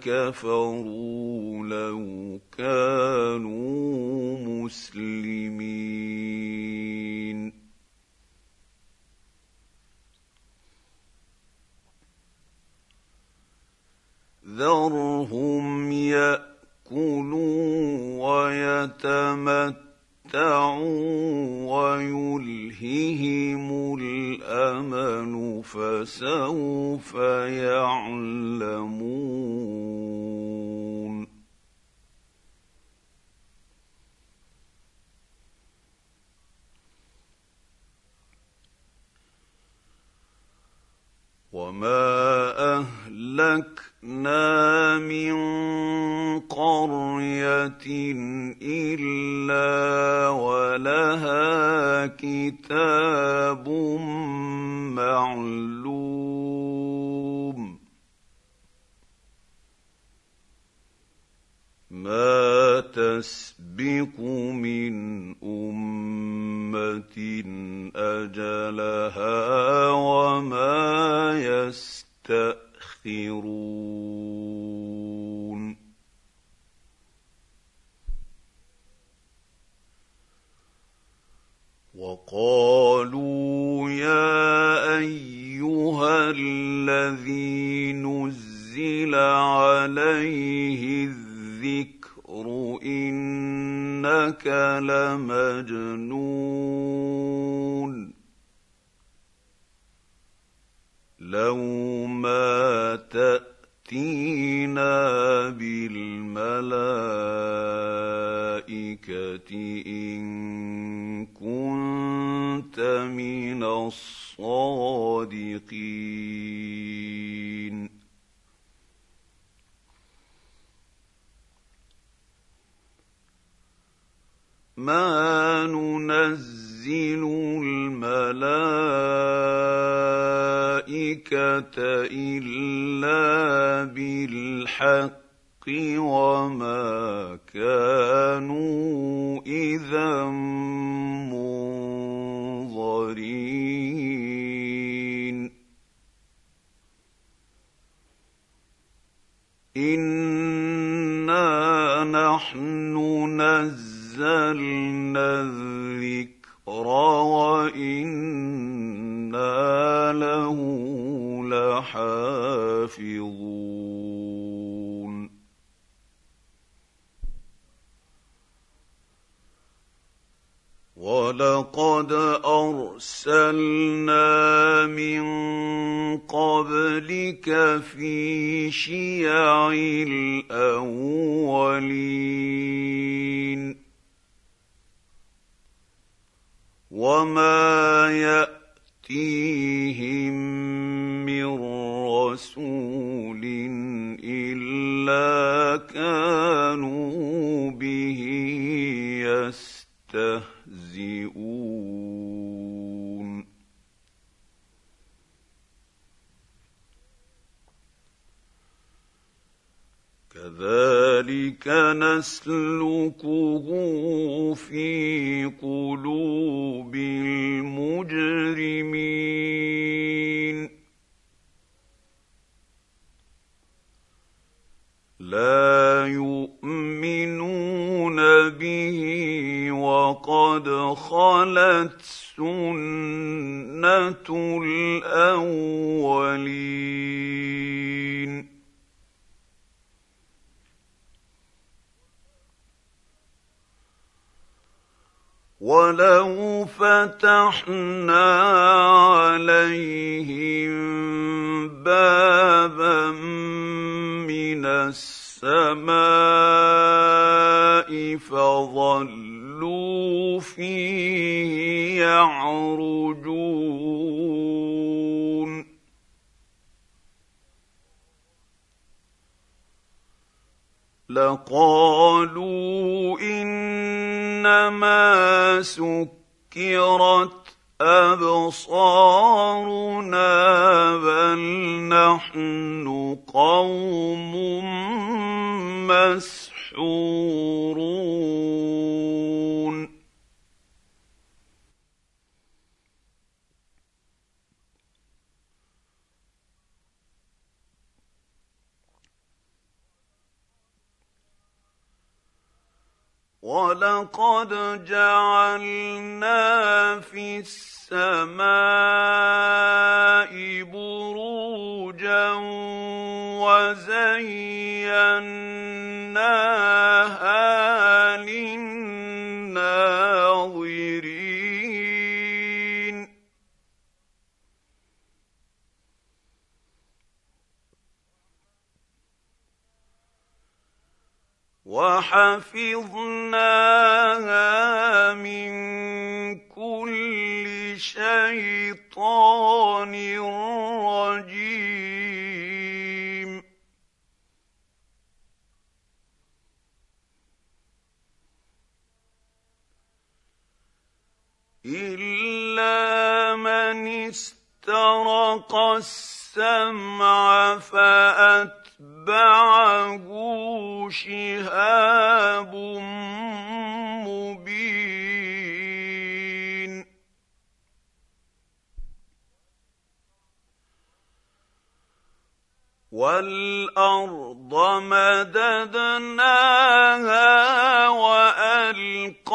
كفروا لو كانوا مسلمين. ذرهم يأكلوا ويتمتعوا ويلههم الامل فسوف يعلمون. لمجنون لو ما تأتينا بالملائكة إن كنت من الصادقين. ما ننزل الملائكه الا بالحق وما كانوا اذا منظرين انا نحن نزلنا الذكر وإنا له لحافظون. ولقد ارسلنا من قبلك في شيع الاولين. وما ياتيهم من رسول الا كانوا به يستهزئون كذلك نسلكه في قلوب المجرمين. لا يؤمنون به وقد خلت سنة الأولين. ولو فتحنا عليهم بابا من السماء فظلوا فيه يعرجون لقالوا إنما سكرت أبصارنا بل نحن قوم مسحورون ولقد جعلنا في السماء بروجا وزيناها وحفظناها من كل شيطان رجيم. الا من استرق السمع فاتى فاتبعه شهاب مبين والارض مددناها والقينا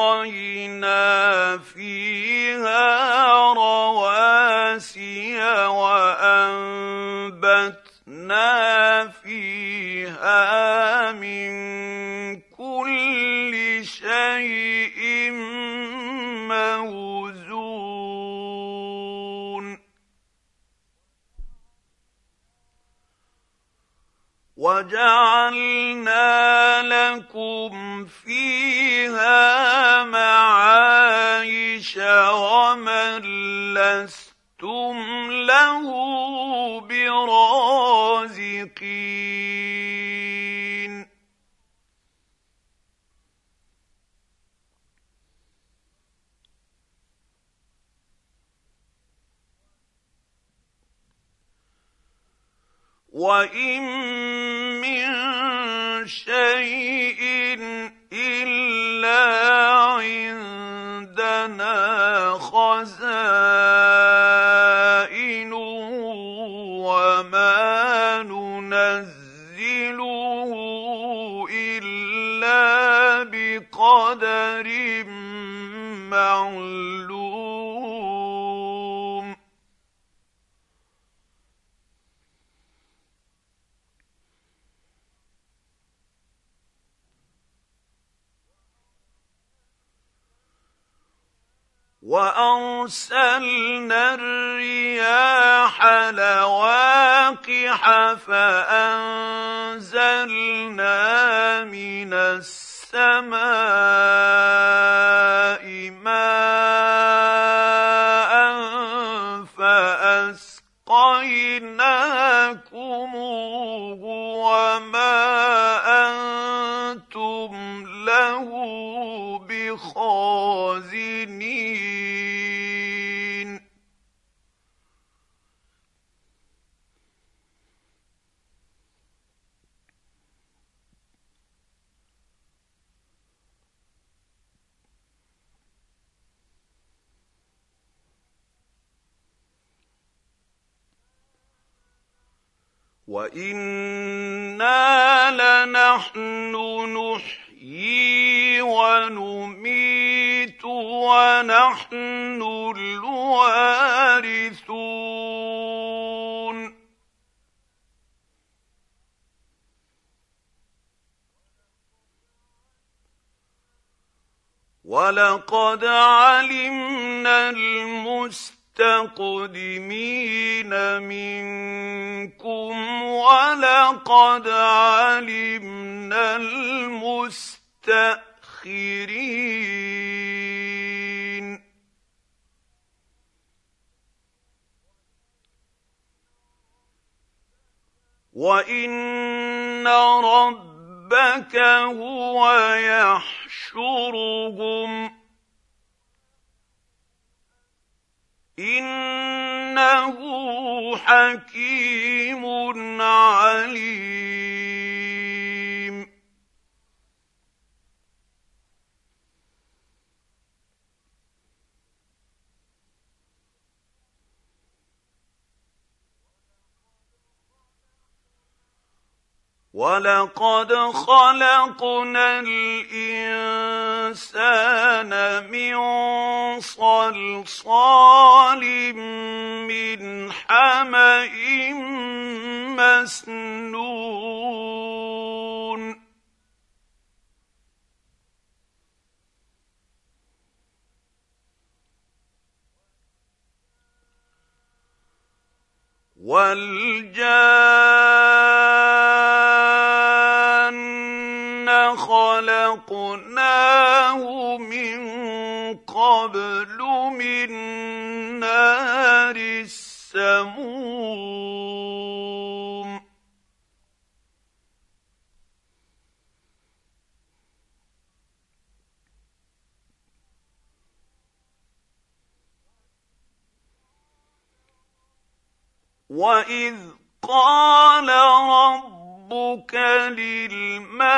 فيها وجعلنا لكم فيها معايش ومن لستم له برازقين. وإن من شيء وأرسلنا الرياح لواقح فأنزلنا من السماء ماء فأسقيناكموه وما أنتم له وأنا لنحن نحيي ونميت ونحن الوارثون ولقد علمنا المستقدمين منكم ولقد علمنا المستأخرين. وإن ربك هو يحشرهم إنه حكيم عليم. ولقد خلقنا الانسان من صلصال من حما مسنون والجان خلقناه من قبل من نار السموم واذ قال ربك للملائكه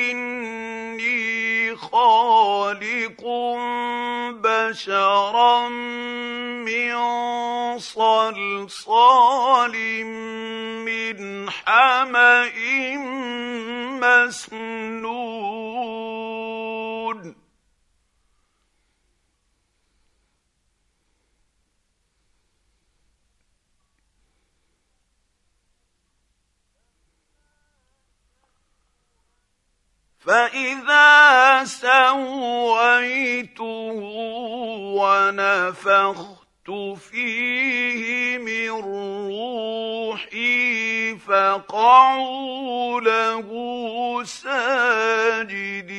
اني خالق بشرا من صلصال من حما مسنون فاذا سويته ونفخت فيه من روحي فقعوا له ساجدين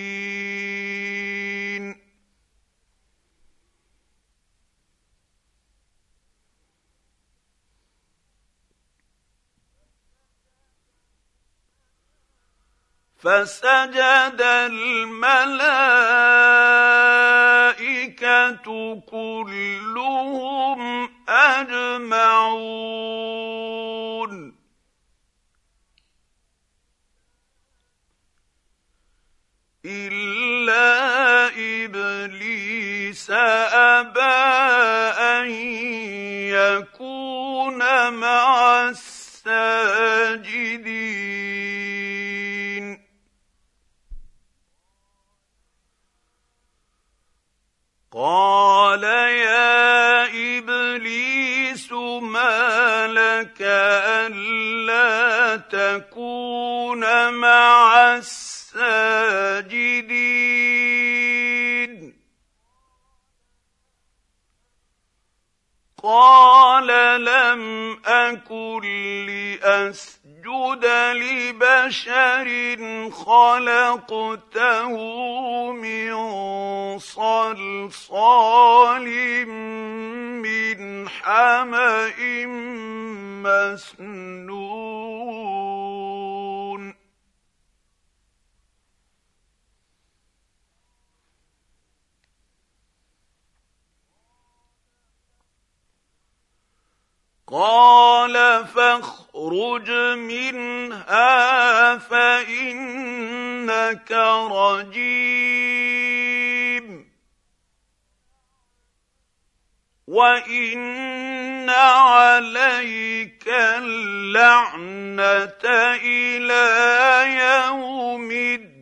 فسجد الملائكة كلهم أجمعون. إلا إبليس أبى أن يكون مع الساجدين. قال يا ابليس ما لك الا تكون مع الساجدين قال لم اكن لاسجد لبشر خلقته من صلصال من حمأ مسنون. قال فاخرج منها فإنك رجيم. وإن عليك اللعنة إلى يوم الدين.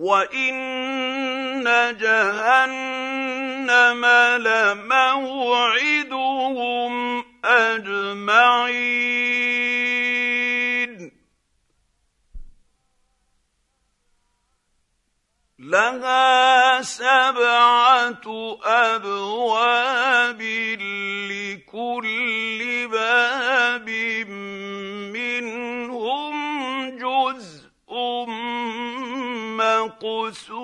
وان جهنم لموعدهم اجمعين لها سبعه ابواب لكل باب مقسوم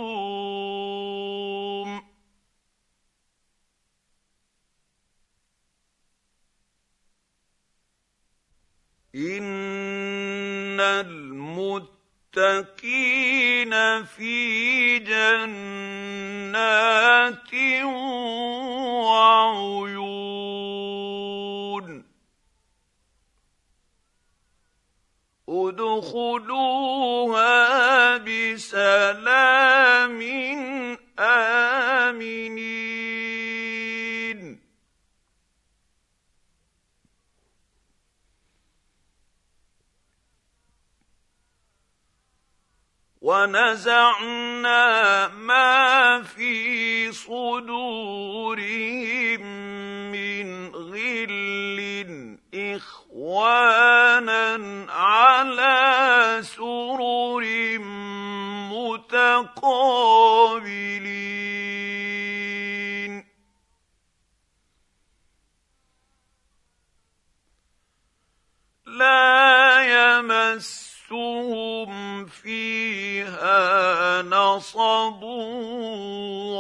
ان المتقين في جنات وعيون ادخلوها بسلام آمنين. ونزعنا ما في صدورهم من غل اخوانا على سرر متقابلين. لا يمسهم فيها نصب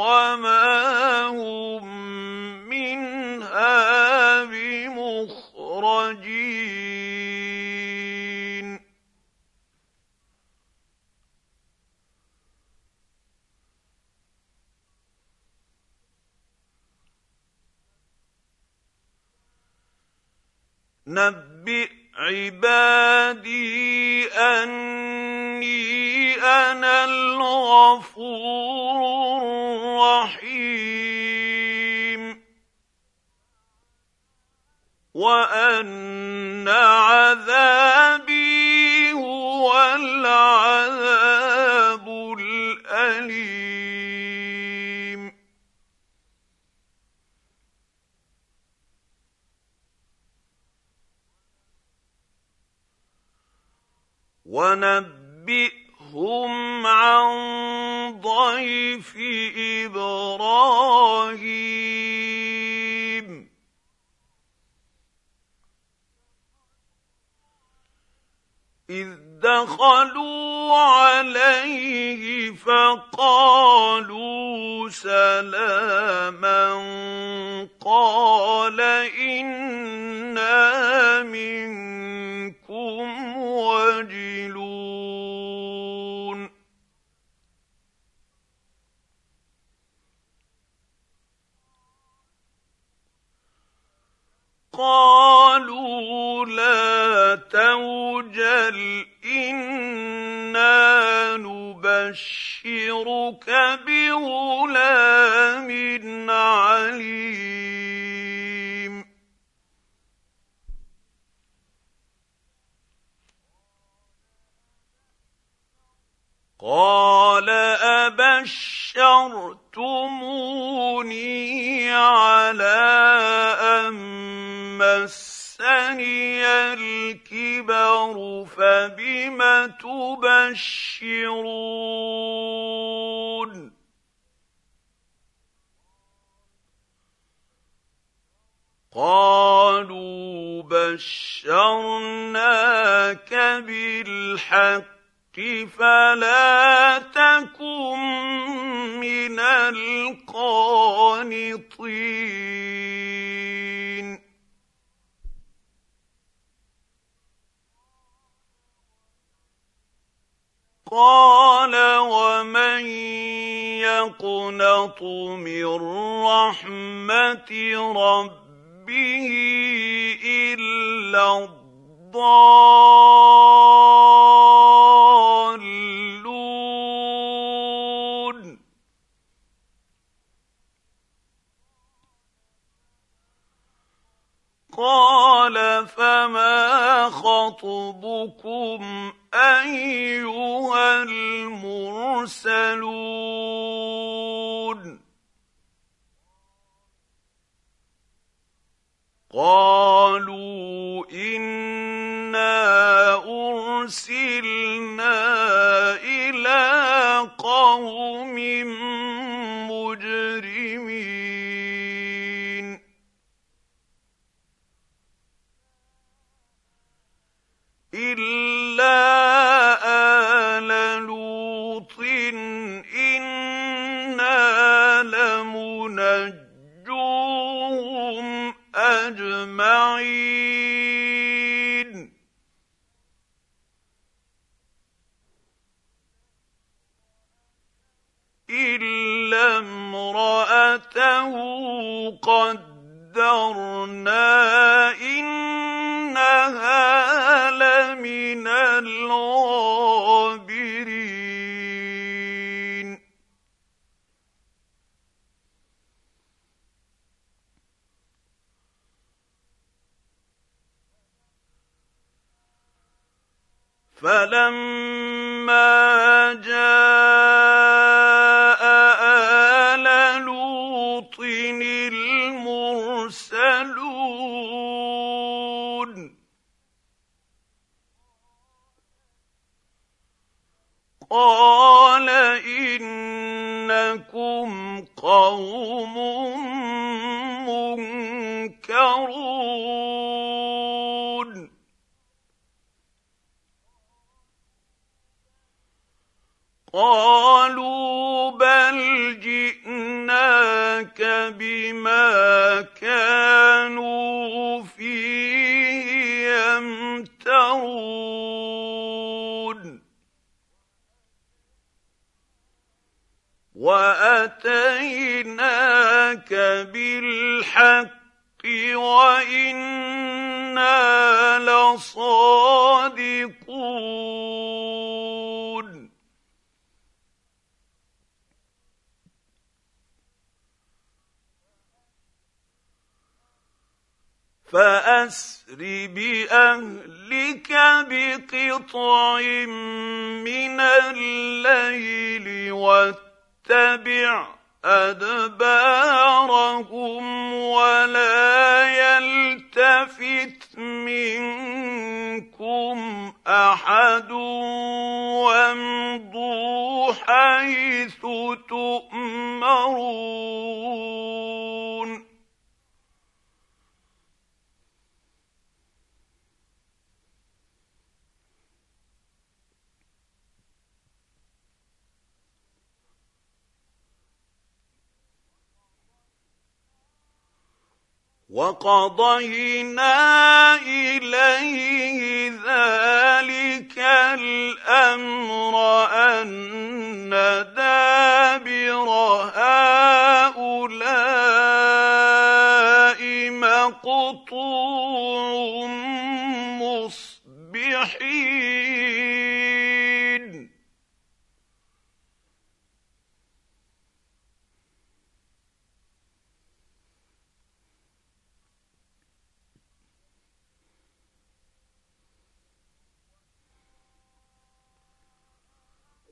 وما هم منها بمخرجين نبئ عبادي أني أنا الغفور وان عذابي هو العذاب الاليم ونبئهم عن ضيف إبراهيم إذ دخلوا عليه فقالوا سلاما قال إنا منكم وجلون. قالوا لا توجل أنا نبشرك بغلام عليم. قال ابشرتموني على ان مسني الكبر فبم تبشرون؟ قالوا بشرناك بالحق فلا تكن من القانطين. قال ومن يقنط من رحمه ربه الا الضالون قال فما خطبكم أيها المرسلون. قالوا إنا أرسلنا إلى قوم قالوا بل جئناك بما كانوا فيه يمترون. وأتيناك بالحق وإنا لصادقون. فأسر بأهلك بقطع من الليل واتبع أدبارهم ولا يلتفت منكم أحد وامضوا حيث تؤمرون وقضينا إليه ذلك الأمر أن دابر هؤلاء مقطوع قطوع مصبحين.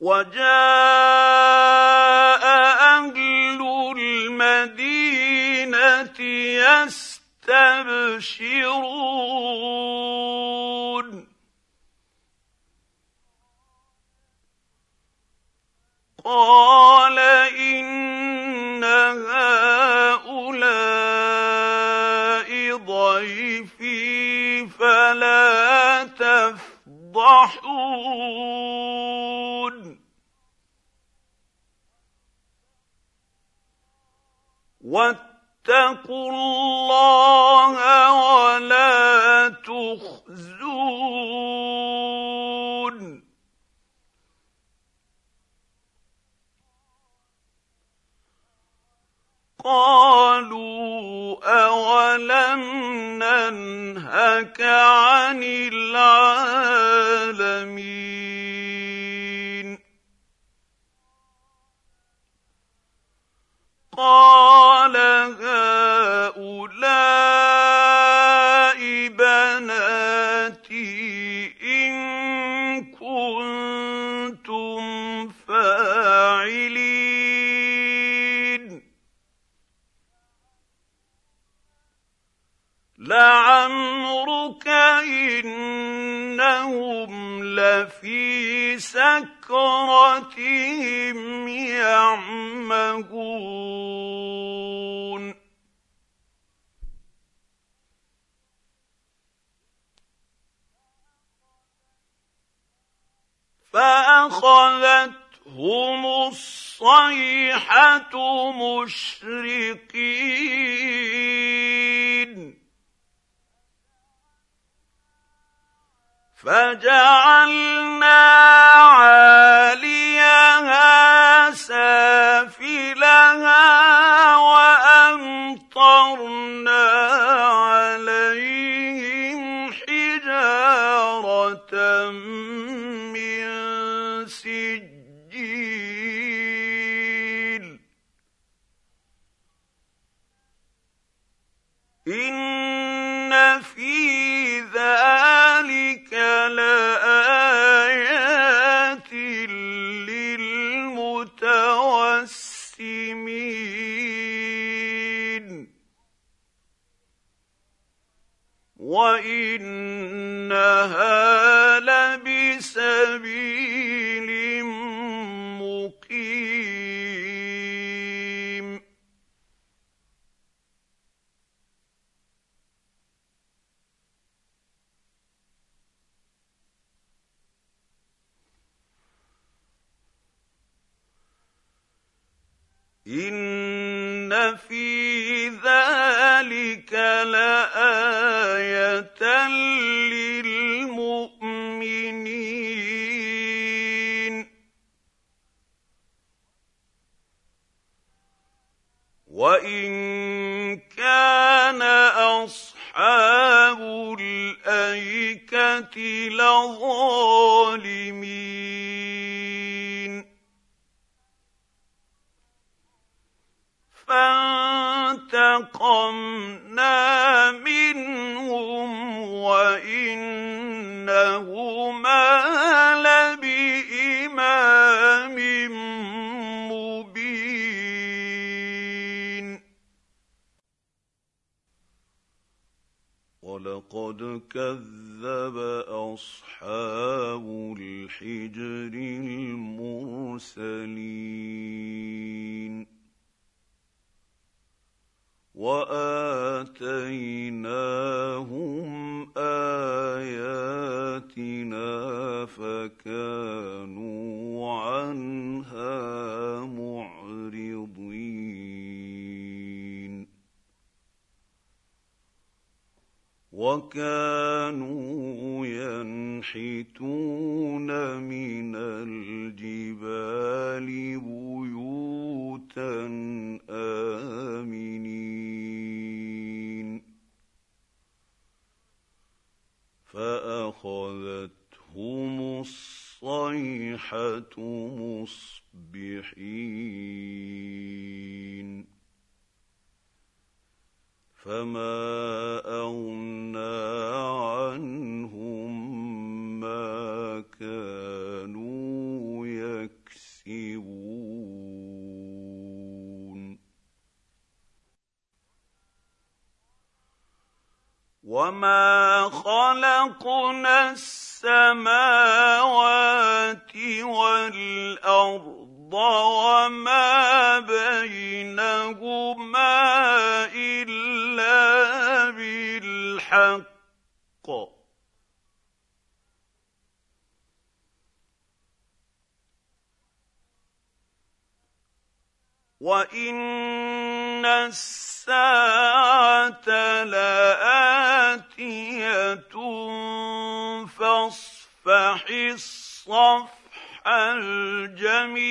وجاء أهل المدينة يستبشرون. قال إن هؤلاء ضيفي فلا تفضحون. واتقوا الله ولا تخزون. قالوا أولم ننهك عن العالمين؟ قال مشرقين ان فانتقمنا منهم وإنهما لبإمام مبين. ولقد كذب أصحاب الحجر المرسلين. وآتيناهم آياتنا فكانوا عنها معرضين. وكانوا ينحتون من الجبال بيوتا آمنين. فما الصفح الجميل.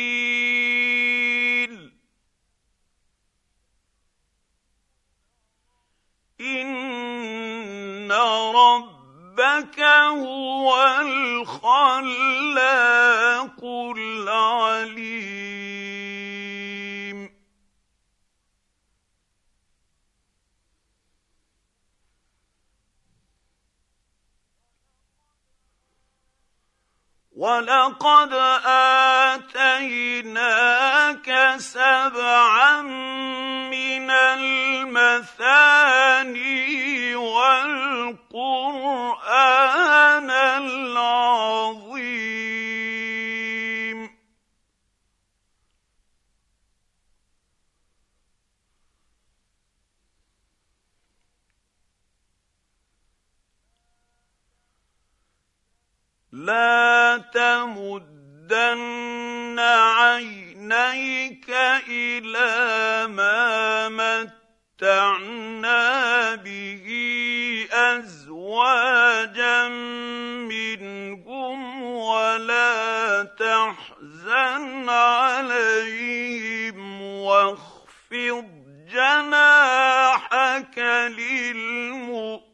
إن ربك هو الخلاق العليم. ولقد اتيناك سبعا من المثاني والقران العظيم لا تمدن عينيك إلى ما متعنا به أزواجا منهم ولا تحزن عليهم واخفض جناحك للمؤمنين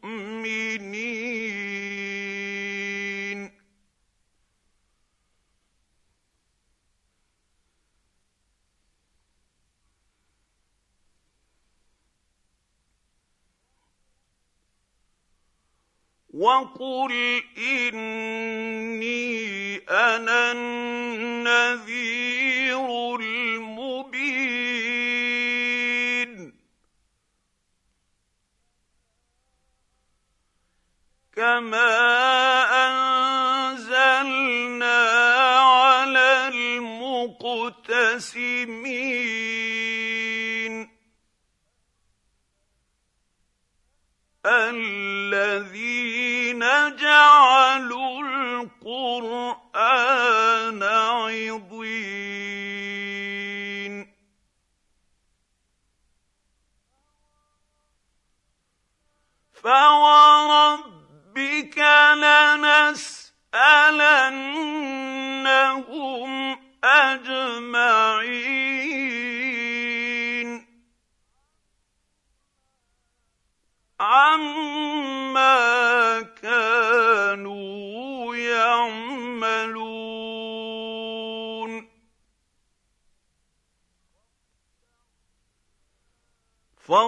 وقل اني أنا النذير المبين كما انزلنا على المقتسمين الذين جعلوا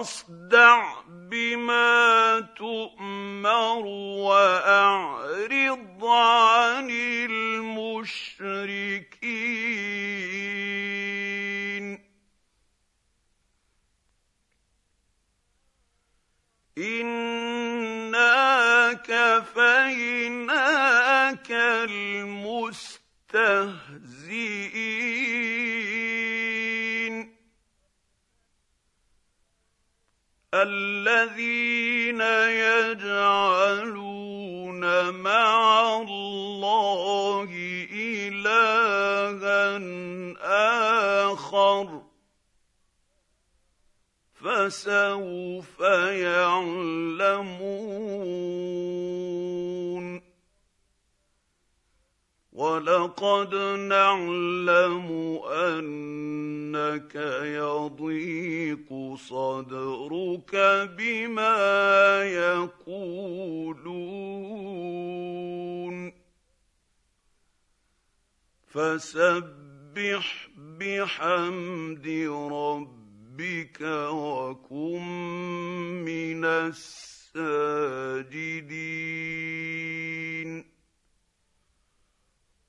dans, الذين يجعلون مع الله إلها آخر فسوف يعلمون ولقد نعلم انك يضيق صدرك بما يقولون فسبح فسبح بحمد ربك وكن من الساجدين